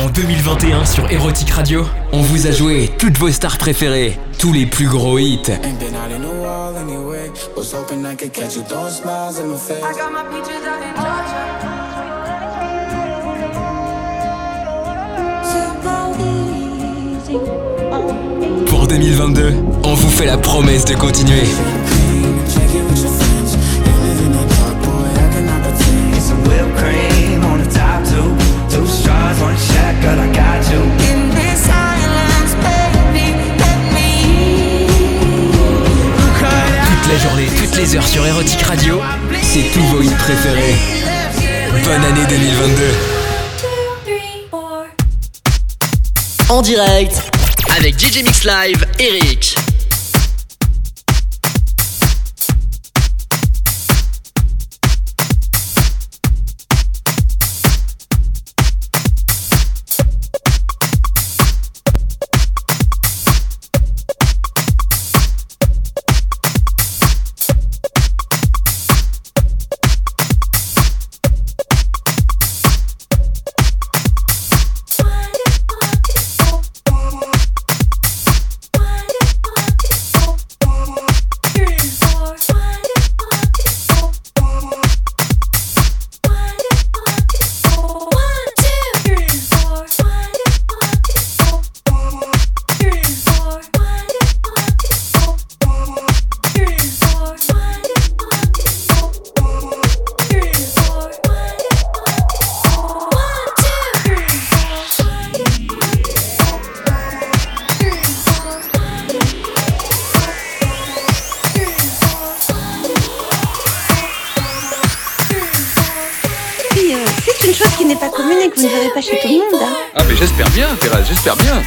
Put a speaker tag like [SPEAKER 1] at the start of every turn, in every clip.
[SPEAKER 1] En 2021 sur Erotic Radio, on vous a joué toutes vos stars préférées, tous les plus gros hits. Pour 2022, on vous fait la promesse de continuer. Toute la journée, toutes les heures sur Erotic Radio, c'est tous vos hits préférés. Bonne année 2022. En direct avec DJ Mix Live, Eric.
[SPEAKER 2] une chose qui n'est pas commune et que vous ne verrez pas chez tout le monde. Hein.
[SPEAKER 3] Ah, mais j'espère bien, Thérèse, j'espère bien.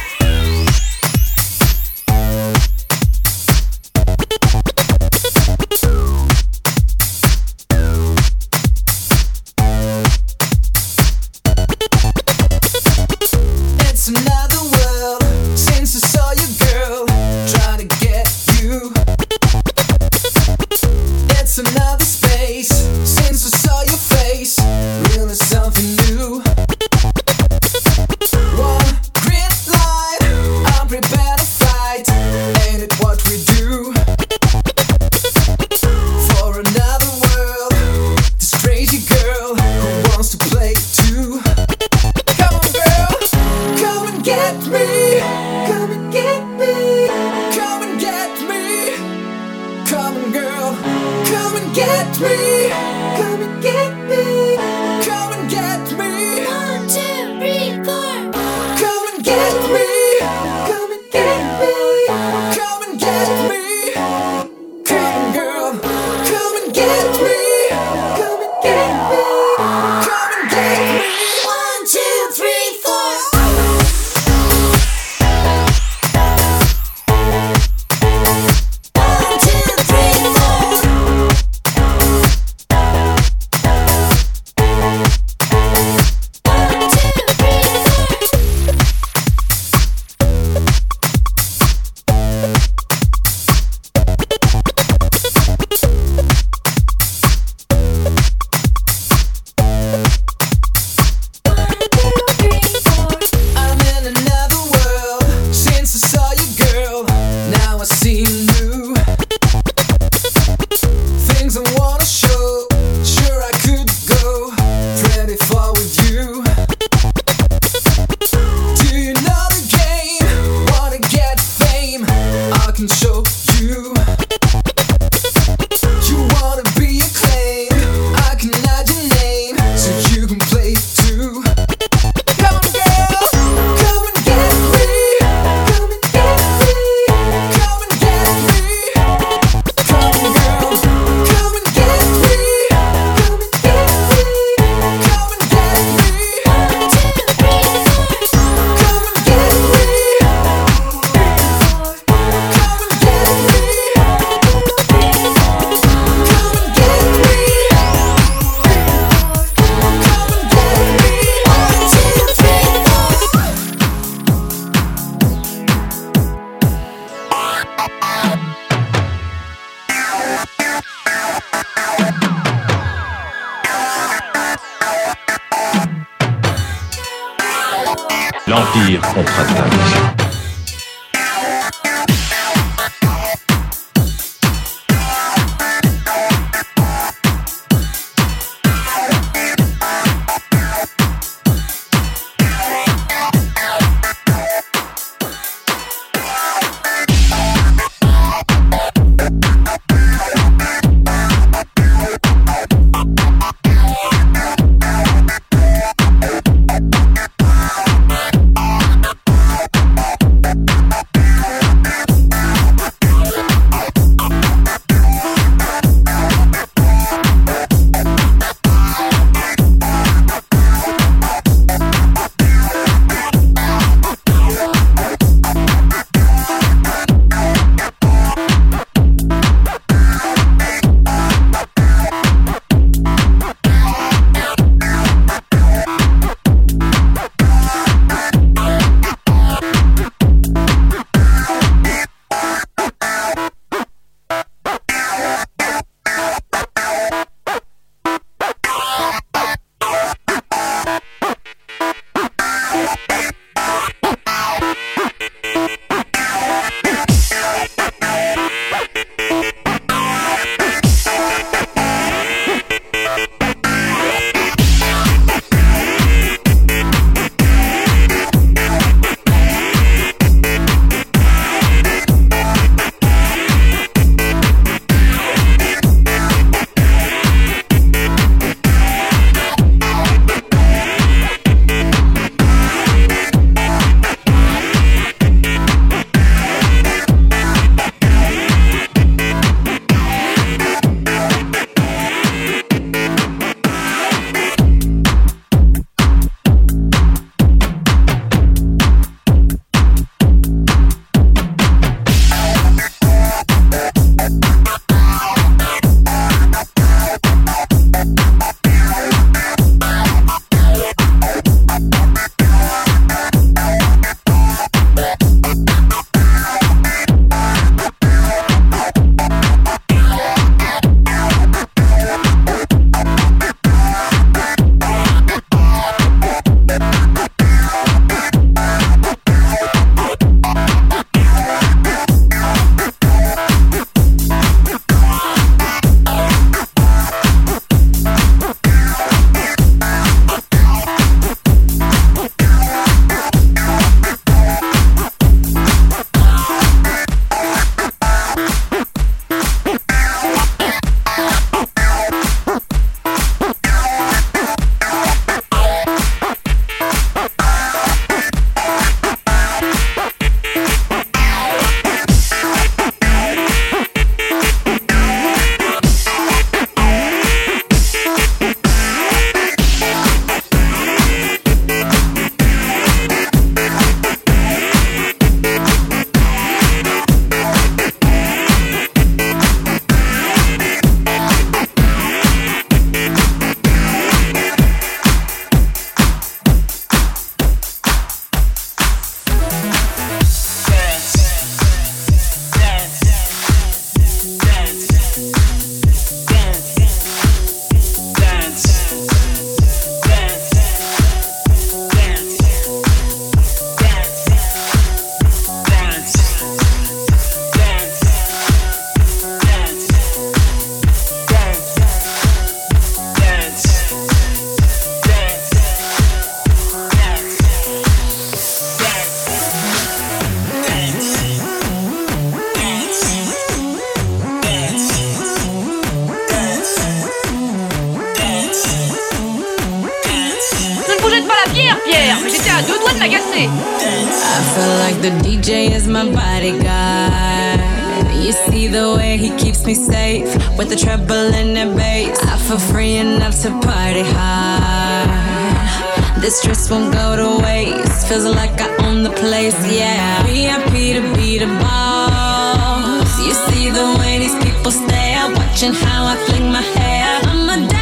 [SPEAKER 4] yeah. VIP to be the boss. You see the way these people stare, watching how I fling my hair. I'm a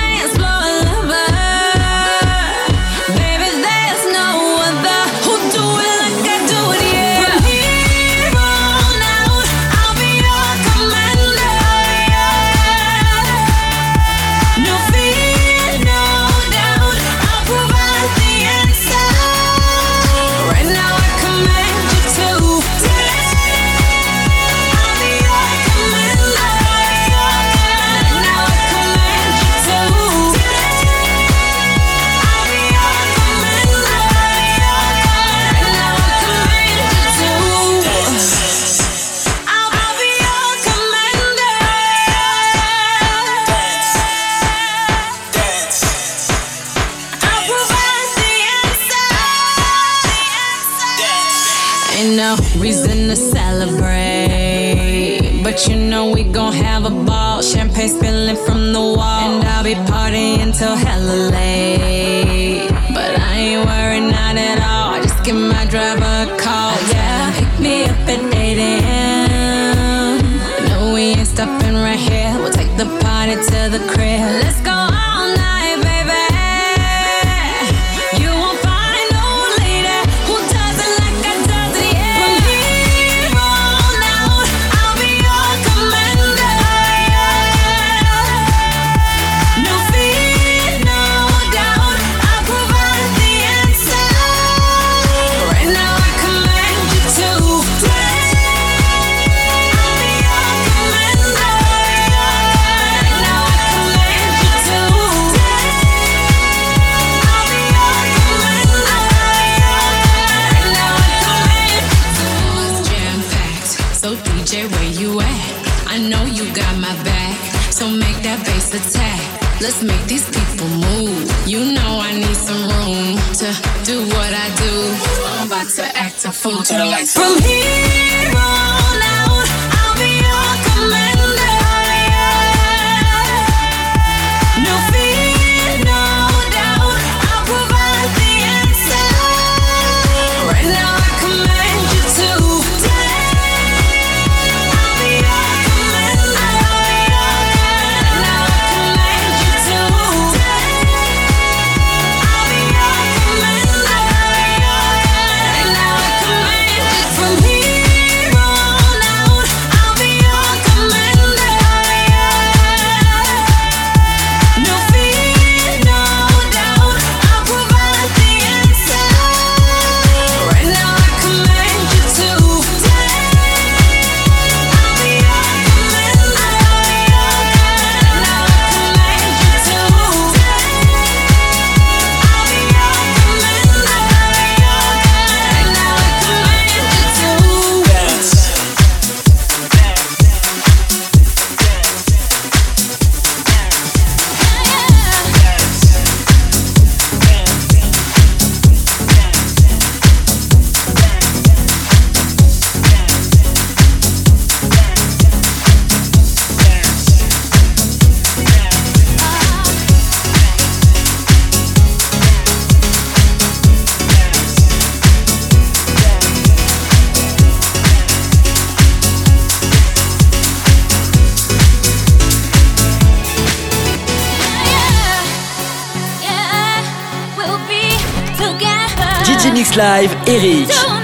[SPEAKER 4] So hella late. But I ain't worried, not at all. I just give my driver a call, yeah. Pick me up at 8 a.m. No, we ain't stopping right here. We'll take the party to the crib. Let's Let's make these people move. You know I need some room to do what I do. I'm about to act a fool to the lights. From here.
[SPEAKER 1] DJ Mix Live, Eric.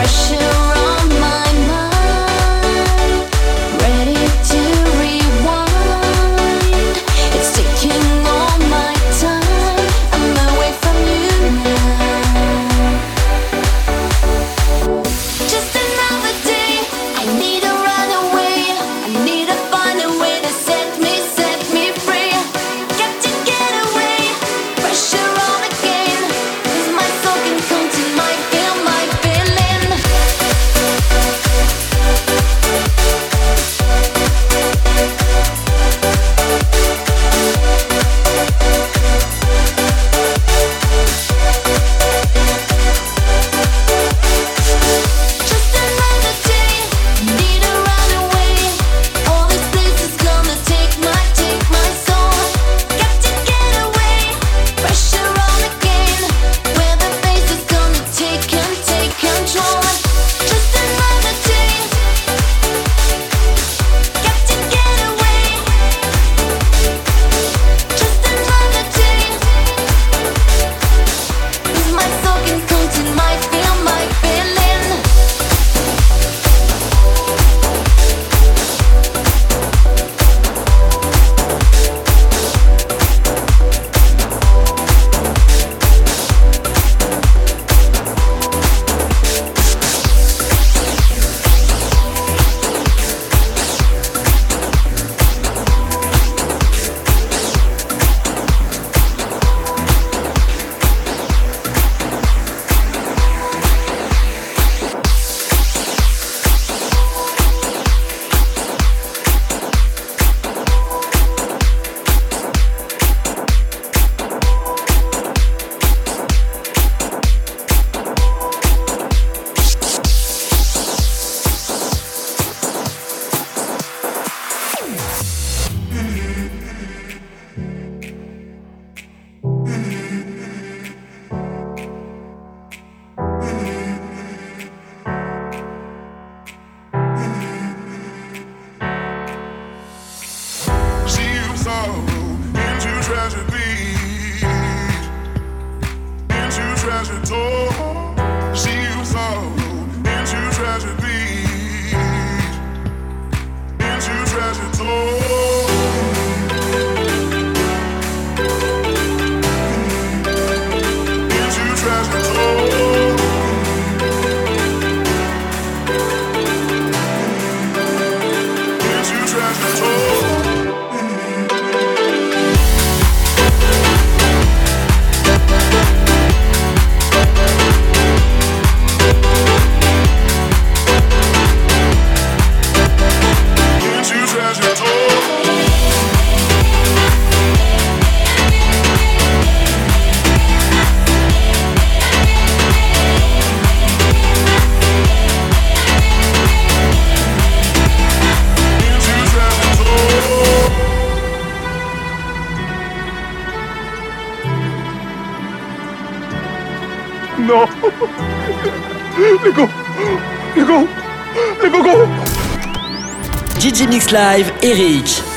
[SPEAKER 5] Pressure.
[SPEAKER 1] Live, Eric.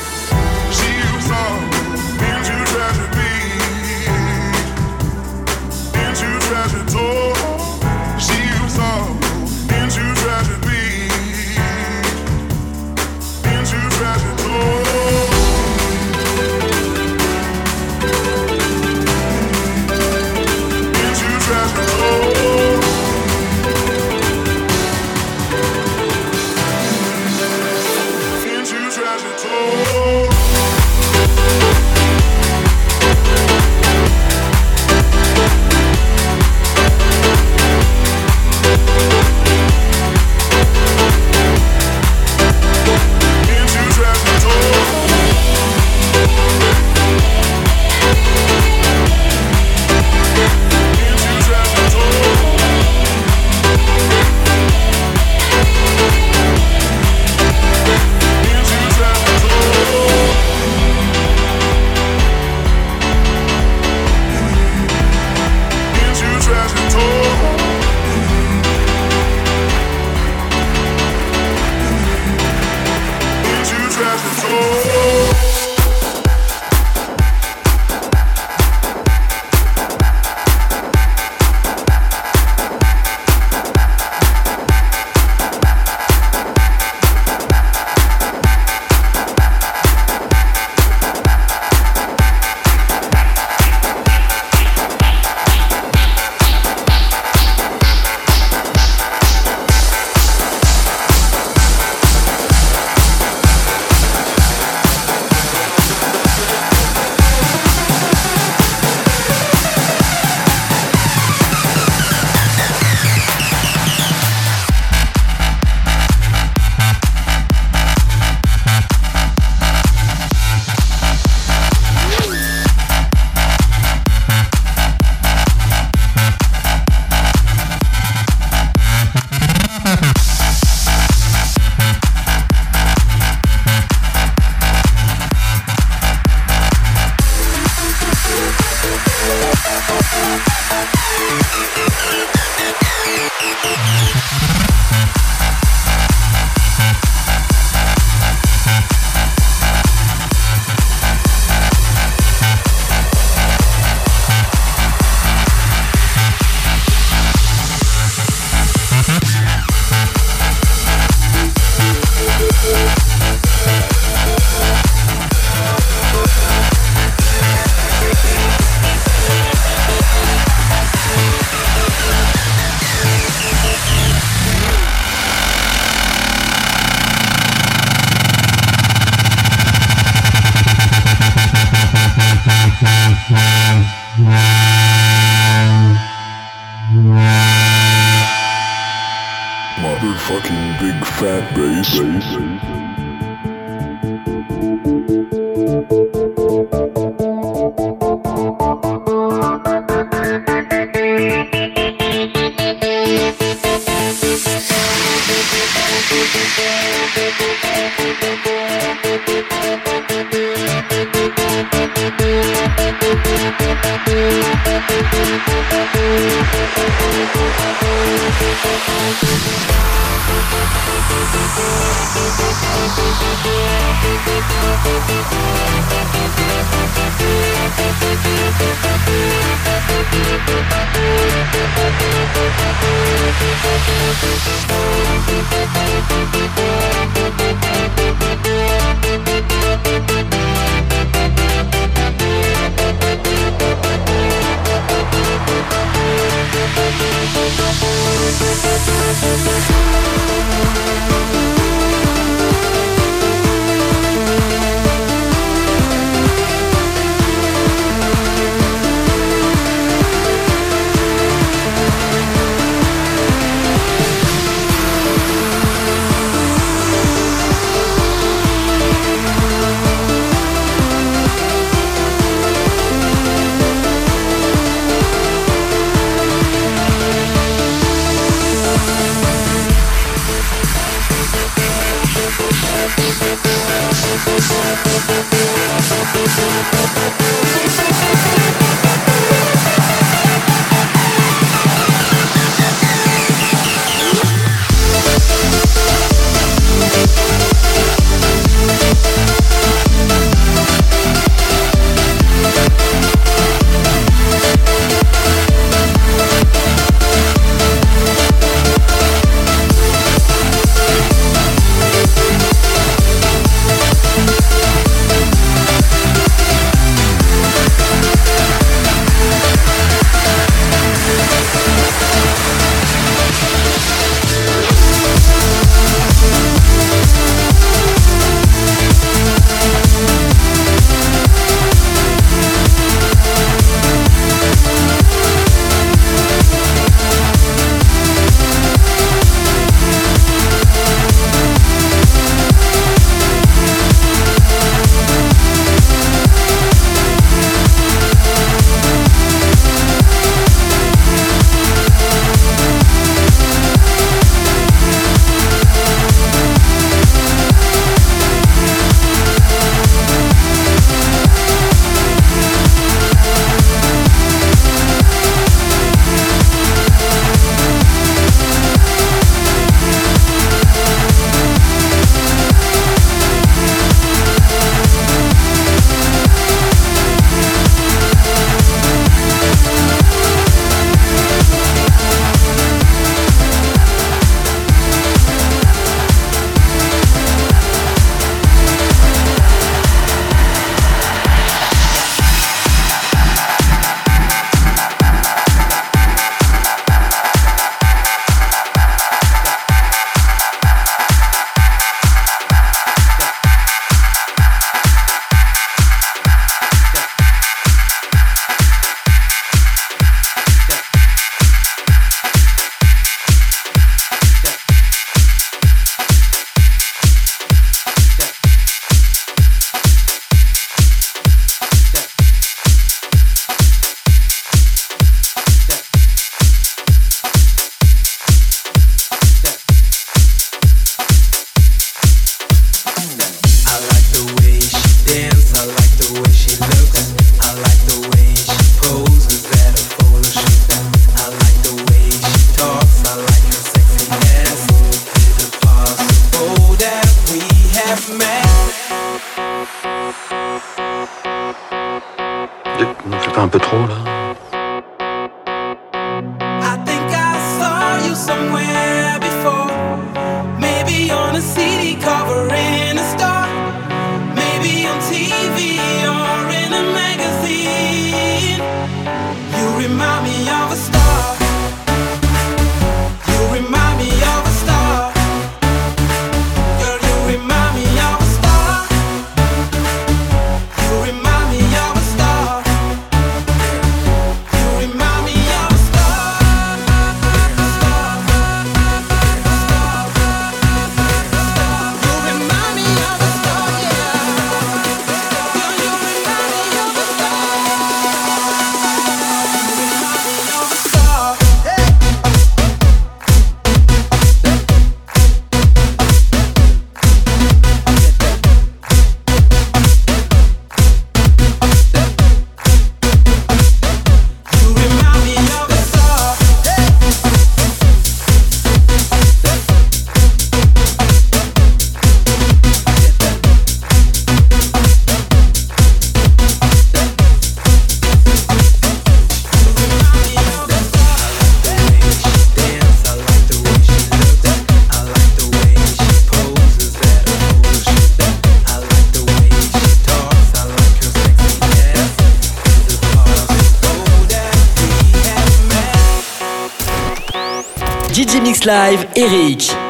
[SPEAKER 1] Live, Eric.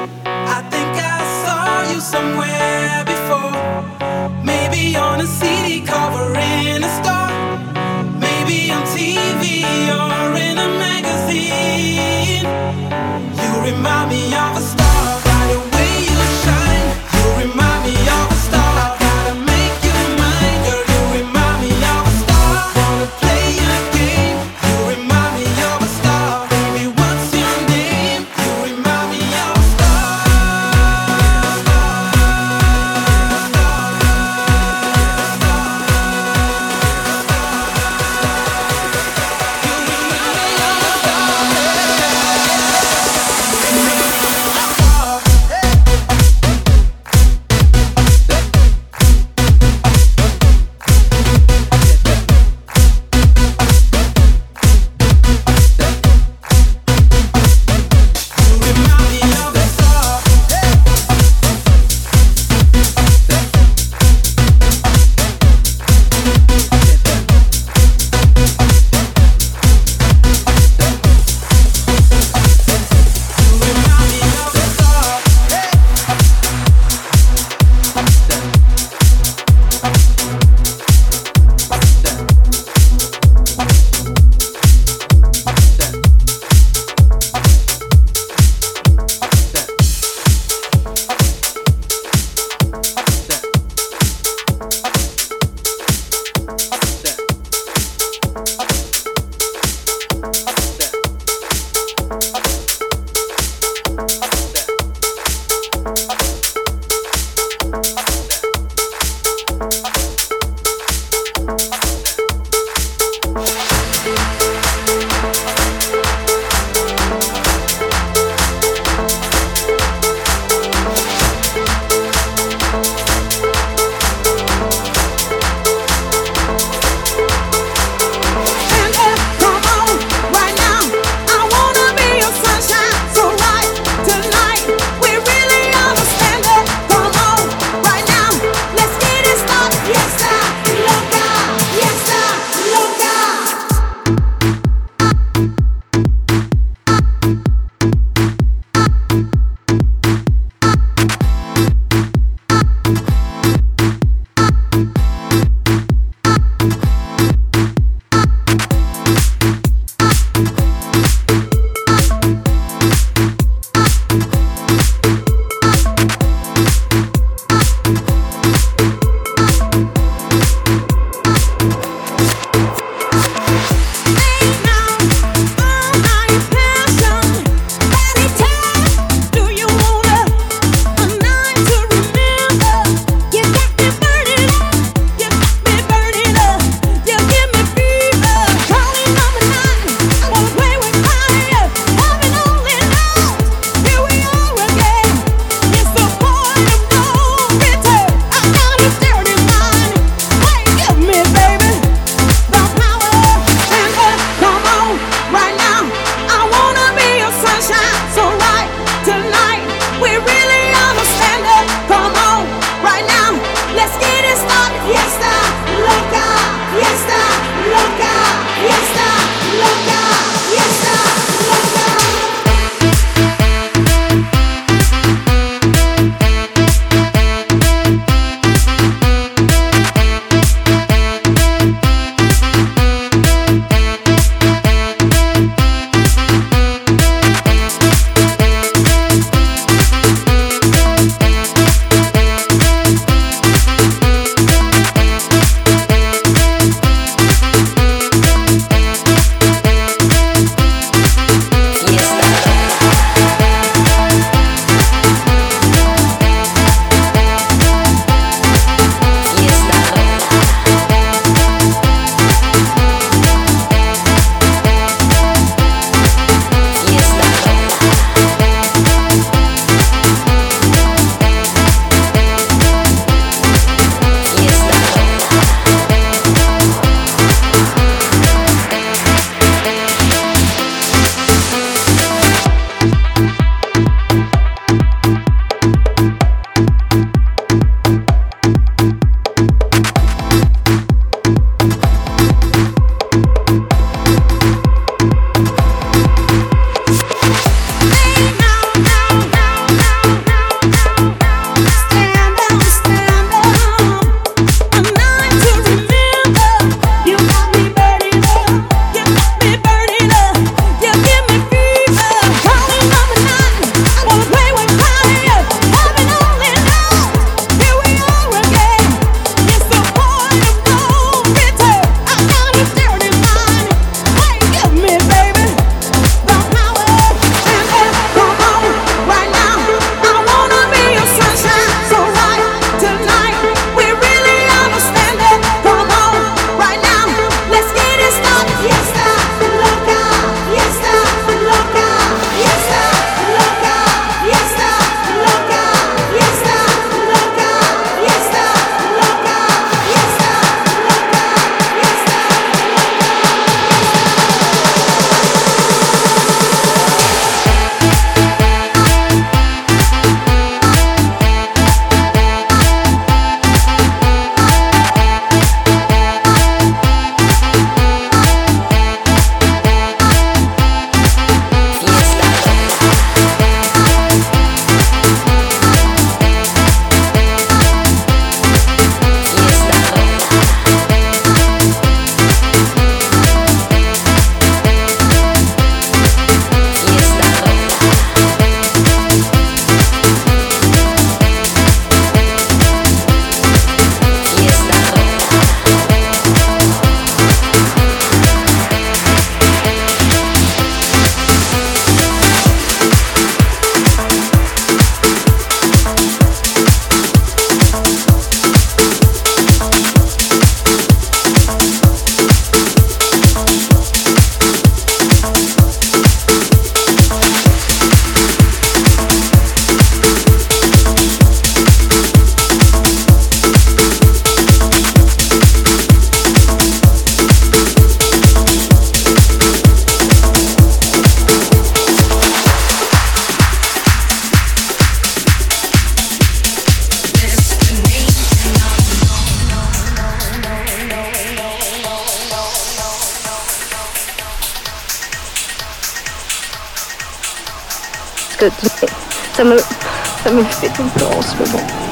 [SPEAKER 6] viktigt för oss för dem.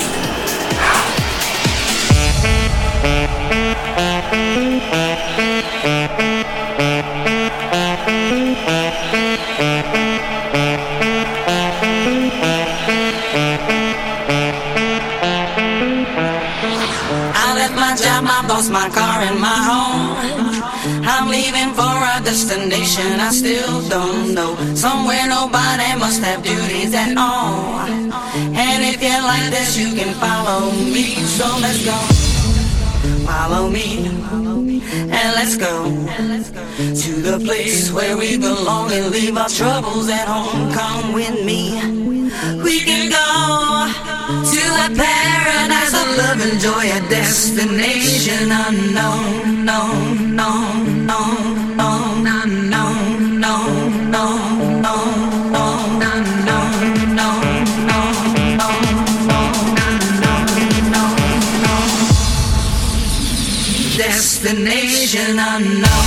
[SPEAKER 7] my car and my home. I'm leaving for a destination I still don't know. Somewhere nobody must have duties at all. And if you like this, you can follow me. So let's go. Follow me. And let's go to the place where we belong and leave our troubles at home. Come with me. We can go to a paradise of love and joy, a destination unknown, no, no, no, unknown.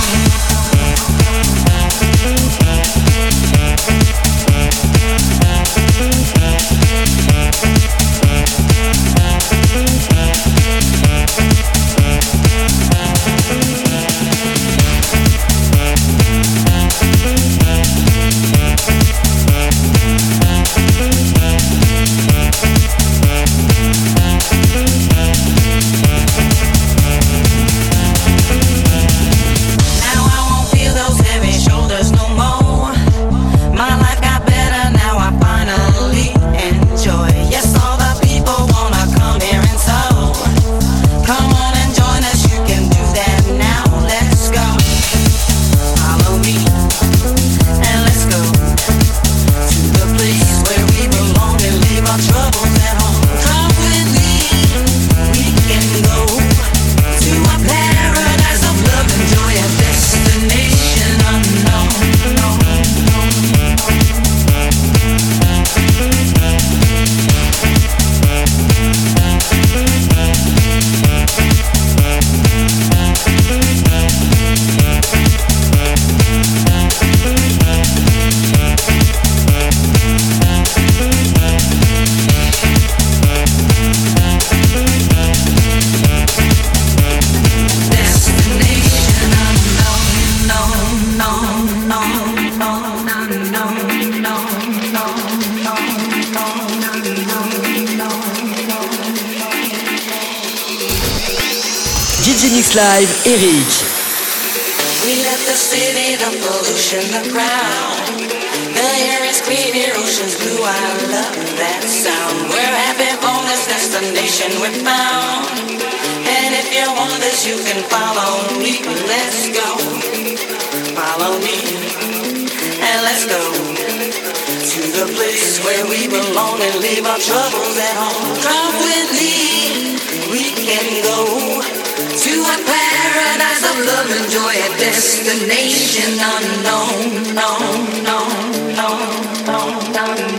[SPEAKER 1] Live, Eric.
[SPEAKER 7] We left the city, the pollution, the crowd. The air is clean, your ocean's blue. I love that sound. We're happy for this destination we found. And if you want this, you can follow me. Let's go. Follow me. And let's go to the place where we belong and leave our troubles at home. Come with me. We can go to a paradise of love and joy, a destination unknown. No, no, no, no, no,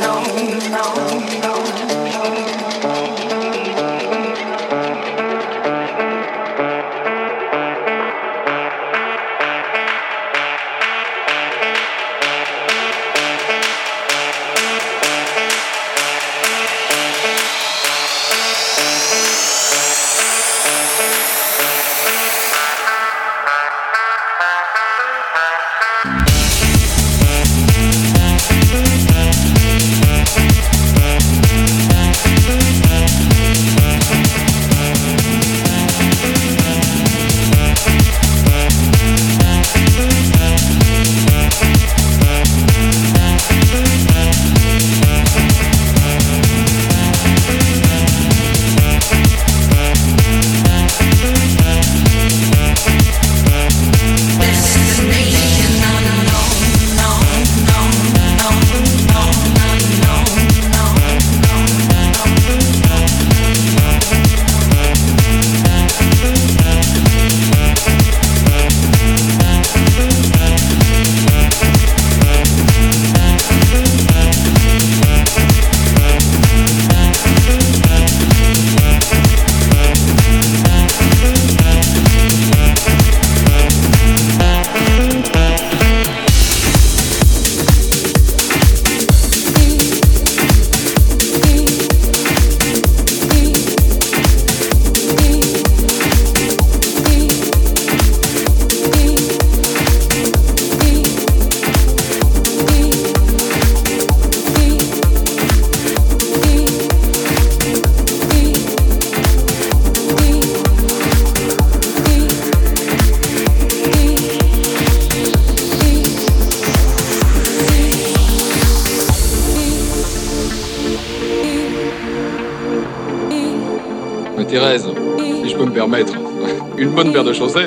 [SPEAKER 3] paire de chaussettes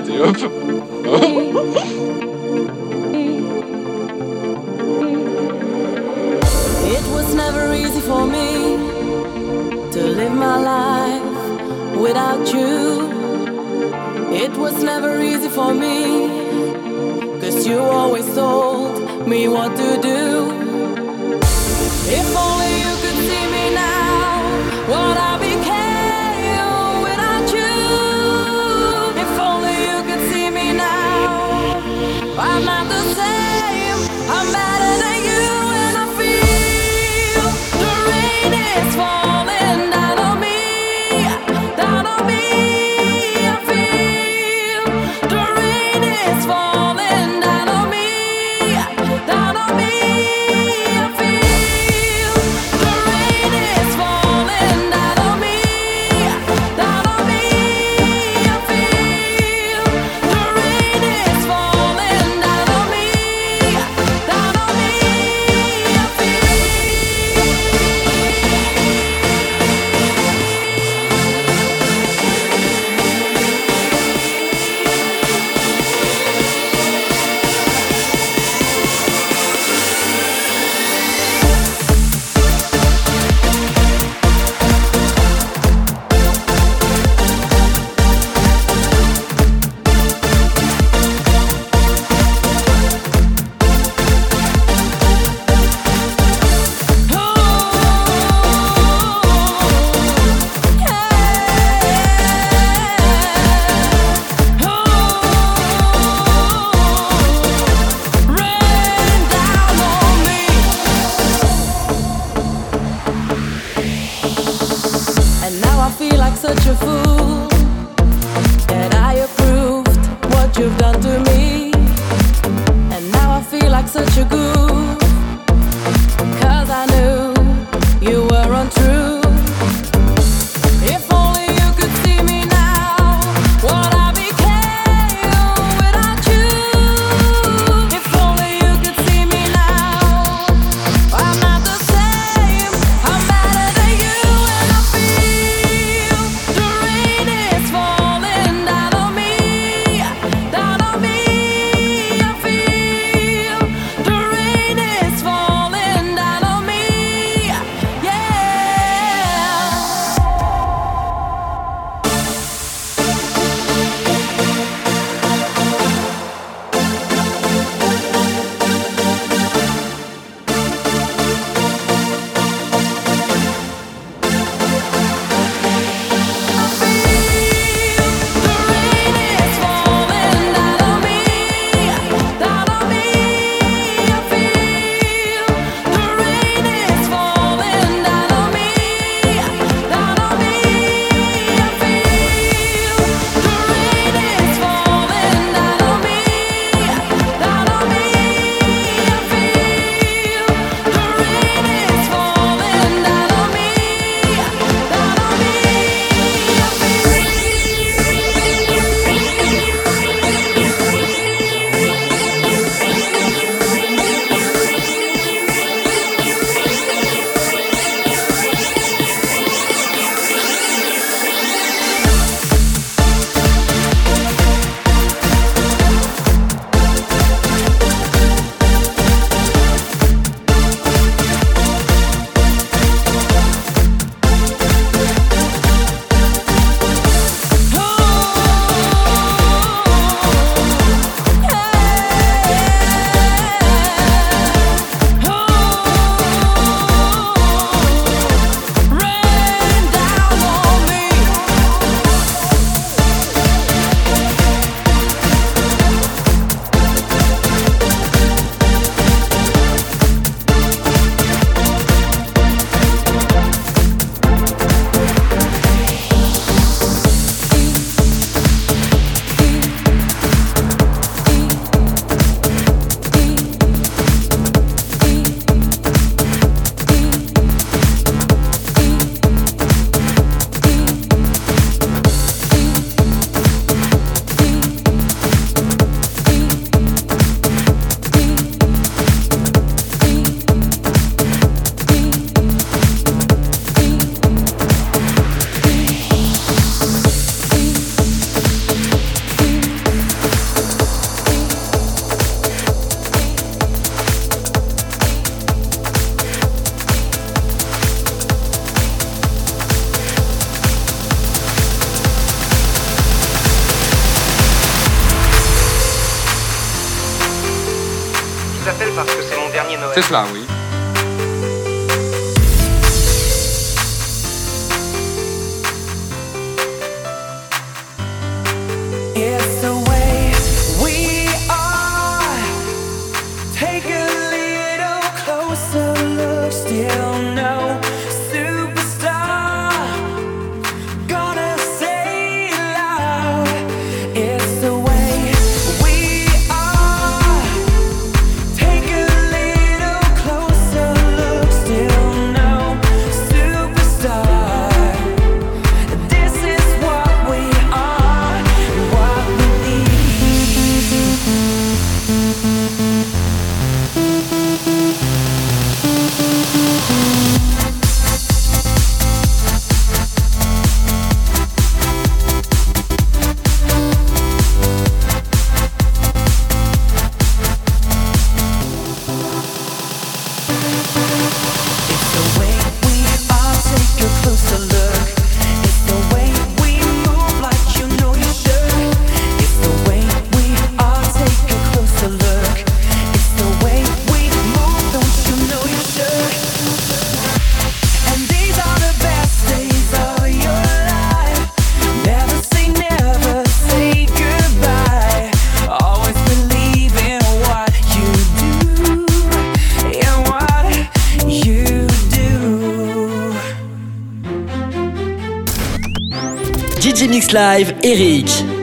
[SPEAKER 1] Live, Eric.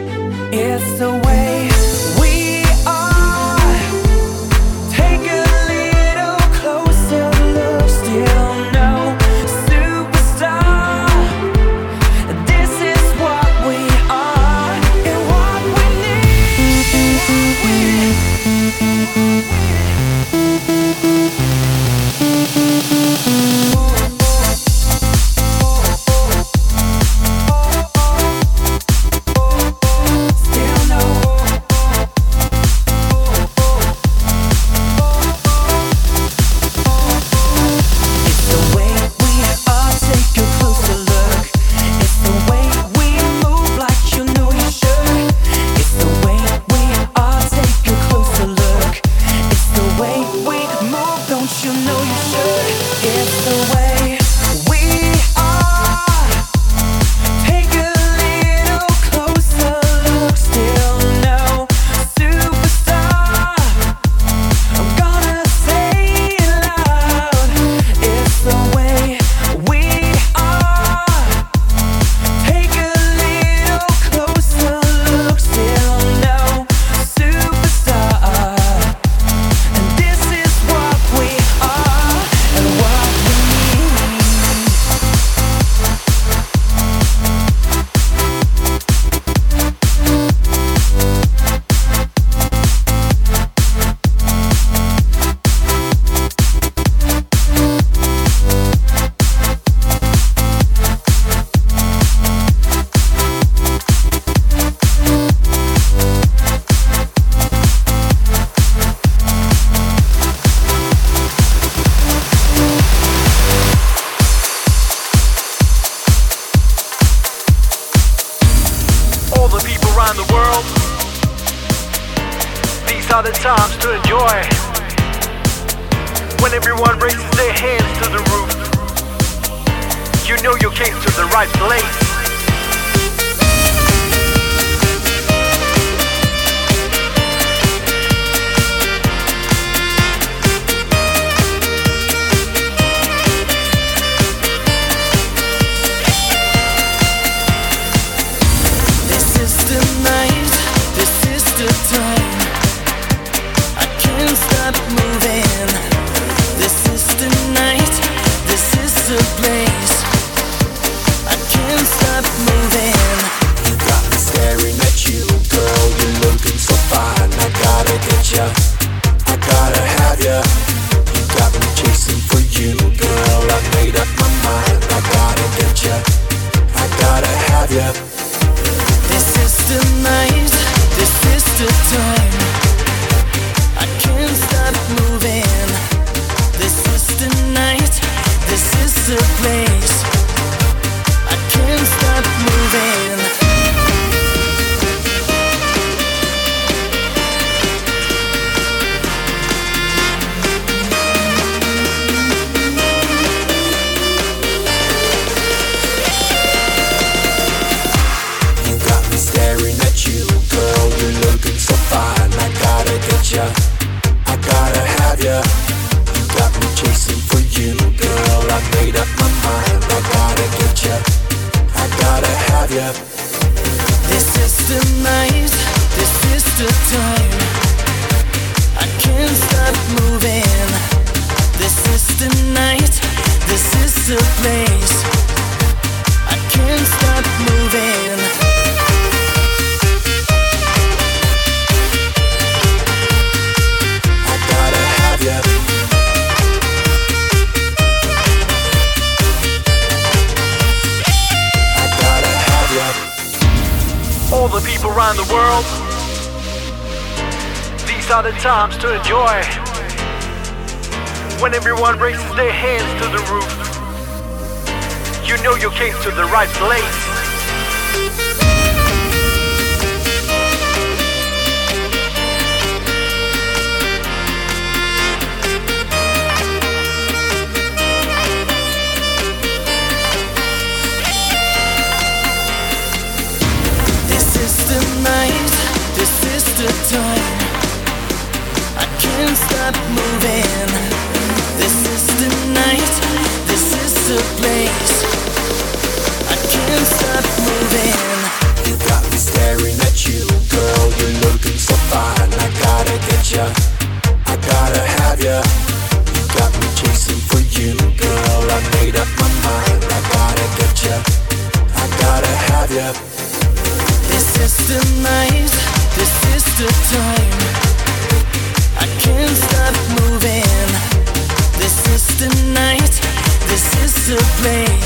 [SPEAKER 8] the night. This is the place.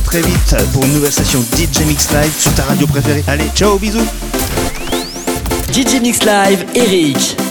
[SPEAKER 9] très vite pour une nouvelle station DJ Mix Live sur ta radio préférée. Allez, ciao, bisous
[SPEAKER 1] DJ Mix Live, Eric